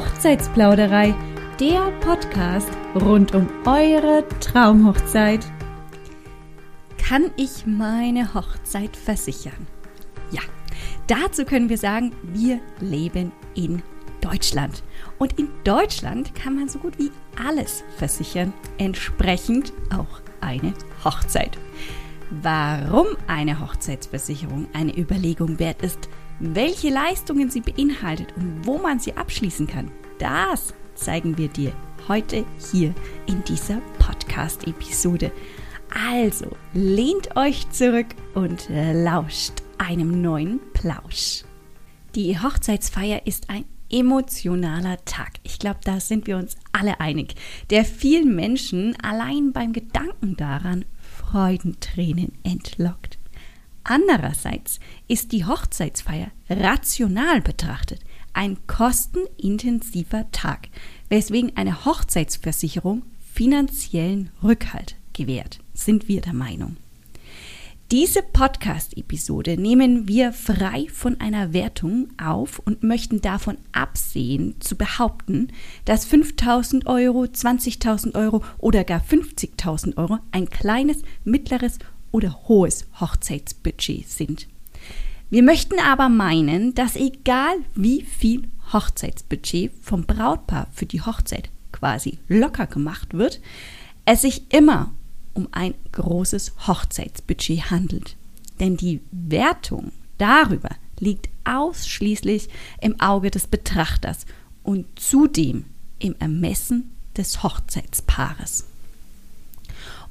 Hochzeitsplauderei, der Podcast rund um eure Traumhochzeit. Kann ich meine Hochzeit versichern? Ja, dazu können wir sagen, wir leben in Deutschland. Und in Deutschland kann man so gut wie alles versichern, entsprechend auch eine Hochzeit. Warum eine Hochzeitsversicherung eine Überlegung wert ist, welche Leistungen sie beinhaltet und wo man sie abschließen kann, das zeigen wir dir heute hier in dieser Podcast-Episode. Also lehnt euch zurück und lauscht einem neuen Plausch. Die Hochzeitsfeier ist ein emotionaler Tag. Ich glaube, da sind wir uns alle einig, der vielen Menschen allein beim Gedanken daran Freudentränen entlockt. Andererseits ist die Hochzeitsfeier rational betrachtet ein kostenintensiver Tag, weswegen eine Hochzeitsversicherung finanziellen Rückhalt gewährt, sind wir der Meinung. Diese Podcast-Episode nehmen wir frei von einer Wertung auf und möchten davon absehen, zu behaupten, dass 5000 Euro, 20.000 Euro oder gar 50.000 Euro ein kleines, mittleres oder hohes Hochzeitsbudget sind. Wir möchten aber meinen, dass egal wie viel Hochzeitsbudget vom Brautpaar für die Hochzeit quasi locker gemacht wird, es sich immer um ein großes Hochzeitsbudget handelt. Denn die Wertung darüber liegt ausschließlich im Auge des Betrachters und zudem im Ermessen des Hochzeitspaares.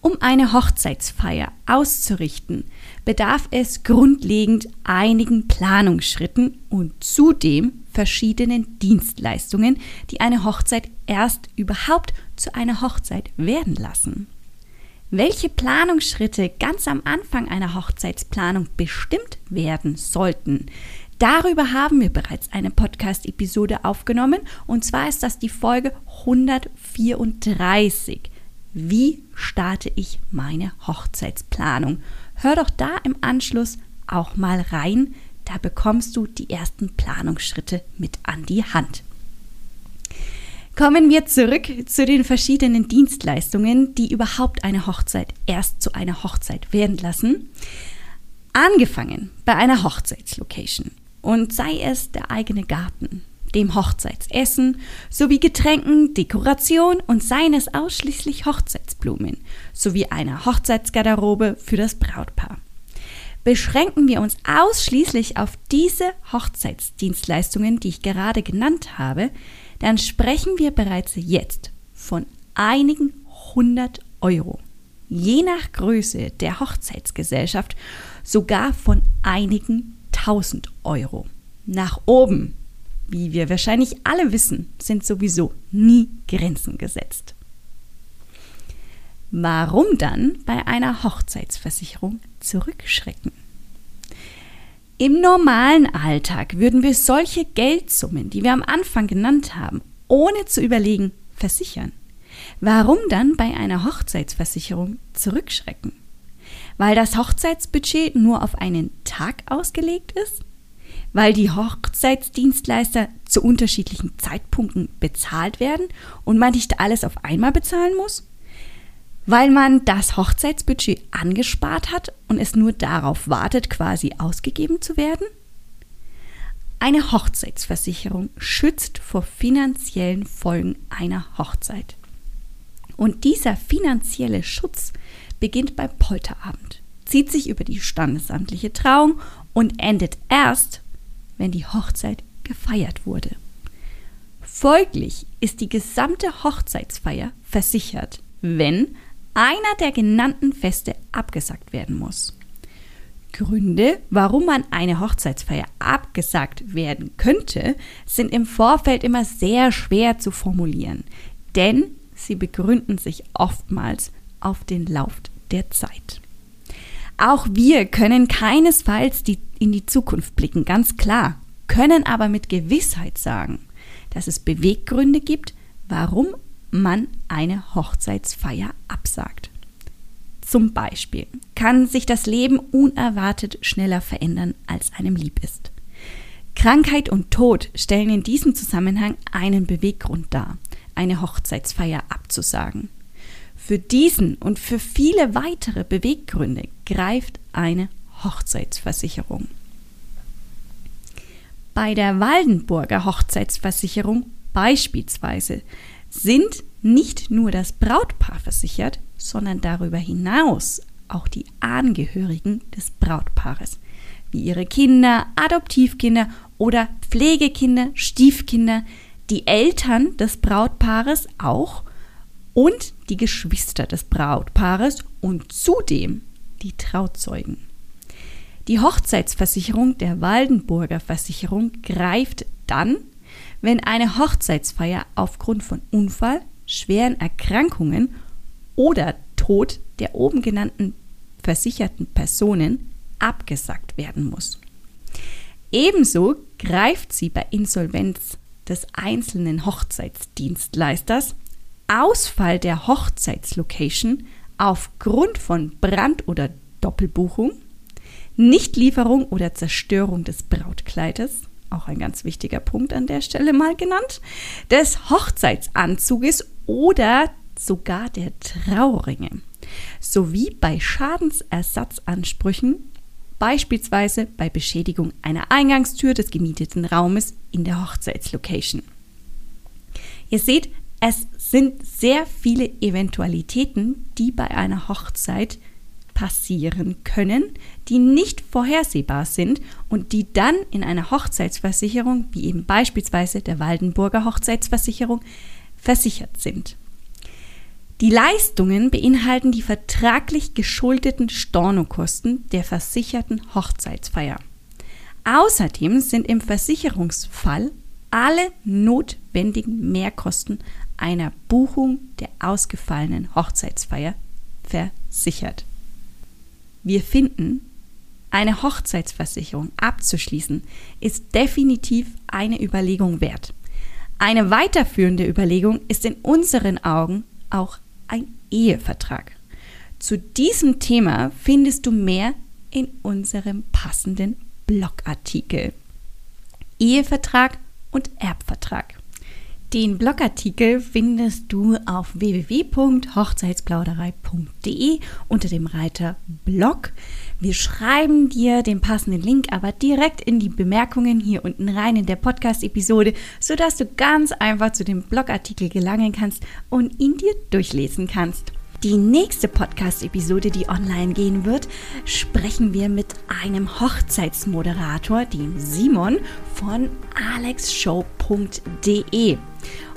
Um eine Hochzeitsfeier auszurichten, bedarf es grundlegend einigen Planungsschritten und zudem verschiedenen Dienstleistungen, die eine Hochzeit erst überhaupt zu einer Hochzeit werden lassen. Welche Planungsschritte ganz am Anfang einer Hochzeitsplanung bestimmt werden sollten, darüber haben wir bereits eine Podcast-Episode aufgenommen und zwar ist das die Folge 134. Wie starte ich meine Hochzeitsplanung? Hör doch da im Anschluss auch mal rein, da bekommst du die ersten Planungsschritte mit an die Hand. Kommen wir zurück zu den verschiedenen Dienstleistungen, die überhaupt eine Hochzeit erst zu einer Hochzeit werden lassen. Angefangen bei einer Hochzeitslocation und sei es der eigene Garten, dem Hochzeitsessen sowie Getränken, Dekoration und seien es ausschließlich Hochzeitsblumen sowie einer Hochzeitsgarderobe für das Brautpaar. Beschränken wir uns ausschließlich auf diese Hochzeitsdienstleistungen, die ich gerade genannt habe, dann sprechen wir bereits jetzt von einigen hundert Euro. Je nach Größe der Hochzeitsgesellschaft sogar von einigen tausend Euro. Nach oben, wie wir wahrscheinlich alle wissen, sind sowieso nie Grenzen gesetzt. Warum dann bei einer Hochzeitsversicherung zurückschrecken? Im normalen Alltag würden wir solche Geldsummen, die wir am Anfang genannt haben, ohne zu überlegen, versichern. Warum dann bei einer Hochzeitsversicherung zurückschrecken? Weil das Hochzeitsbudget nur auf einen Tag ausgelegt ist? Weil die Hochzeitsdienstleister zu unterschiedlichen Zeitpunkten bezahlt werden und man nicht alles auf einmal bezahlen muss? weil man das Hochzeitsbudget angespart hat und es nur darauf wartet, quasi ausgegeben zu werden? Eine Hochzeitsversicherung schützt vor finanziellen Folgen einer Hochzeit. Und dieser finanzielle Schutz beginnt beim Polterabend, zieht sich über die standesamtliche Trauung und endet erst, wenn die Hochzeit gefeiert wurde. Folglich ist die gesamte Hochzeitsfeier versichert, wenn einer der genannten Feste abgesagt werden muss. Gründe, warum man eine Hochzeitsfeier abgesagt werden könnte, sind im Vorfeld immer sehr schwer zu formulieren, denn sie begründen sich oftmals auf den Lauf der Zeit. Auch wir können keinesfalls die, in die Zukunft blicken, ganz klar, können aber mit Gewissheit sagen, dass es Beweggründe gibt, warum man eine Hochzeitsfeier absagt. Zum Beispiel kann sich das Leben unerwartet schneller verändern, als einem lieb ist. Krankheit und Tod stellen in diesem Zusammenhang einen Beweggrund dar, eine Hochzeitsfeier abzusagen. Für diesen und für viele weitere Beweggründe greift eine Hochzeitsversicherung. Bei der Waldenburger Hochzeitsversicherung beispielsweise sind nicht nur das Brautpaar versichert, sondern darüber hinaus auch die Angehörigen des Brautpaares, wie ihre Kinder, Adoptivkinder oder Pflegekinder, Stiefkinder, die Eltern des Brautpaares auch und die Geschwister des Brautpaares und zudem die Trauzeugen. Die Hochzeitsversicherung der Waldenburger Versicherung greift dann, wenn eine Hochzeitsfeier aufgrund von Unfall, schweren Erkrankungen oder Tod der oben genannten versicherten Personen abgesagt werden muss. Ebenso greift sie bei Insolvenz des einzelnen Hochzeitsdienstleisters, Ausfall der Hochzeitslocation aufgrund von Brand- oder Doppelbuchung, Nichtlieferung oder Zerstörung des Brautkleides, auch ein ganz wichtiger Punkt an der Stelle mal genannt, des Hochzeitsanzuges oder sogar der Trauringe, sowie bei Schadensersatzansprüchen, beispielsweise bei Beschädigung einer Eingangstür des gemieteten Raumes in der Hochzeitslocation. Ihr seht, es sind sehr viele Eventualitäten, die bei einer Hochzeit passieren können, die nicht vorhersehbar sind und die dann in einer Hochzeitsversicherung, wie eben beispielsweise der Waldenburger Hochzeitsversicherung, versichert sind. Die Leistungen beinhalten die vertraglich geschuldeten Stornokosten der versicherten Hochzeitsfeier. Außerdem sind im Versicherungsfall alle notwendigen Mehrkosten einer Buchung der ausgefallenen Hochzeitsfeier versichert. Wir finden, eine Hochzeitsversicherung abzuschließen ist definitiv eine Überlegung wert. Eine weiterführende Überlegung ist in unseren Augen auch ein Ehevertrag. Zu diesem Thema findest du mehr in unserem passenden Blogartikel. Ehevertrag und Erbvertrag. Den Blogartikel findest du auf www.hochzeitsplauderei.de unter dem Reiter Blog. Wir schreiben dir den passenden Link aber direkt in die Bemerkungen hier unten rein in der Podcast-Episode, sodass du ganz einfach zu dem Blogartikel gelangen kannst und ihn dir durchlesen kannst. Die nächste Podcast-Episode, die online gehen wird, sprechen wir mit einem Hochzeitsmoderator, dem Simon von alexshow.de.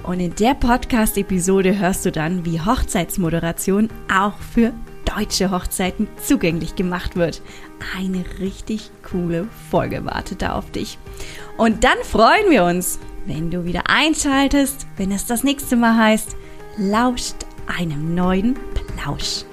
Und in der Podcast-Episode hörst du dann, wie Hochzeitsmoderation auch für deutsche Hochzeiten zugänglich gemacht wird. Eine richtig coole Folge wartet da auf dich. Und dann freuen wir uns, wenn du wieder einschaltest, wenn es das nächste Mal heißt, lauscht einem neuen Plausch.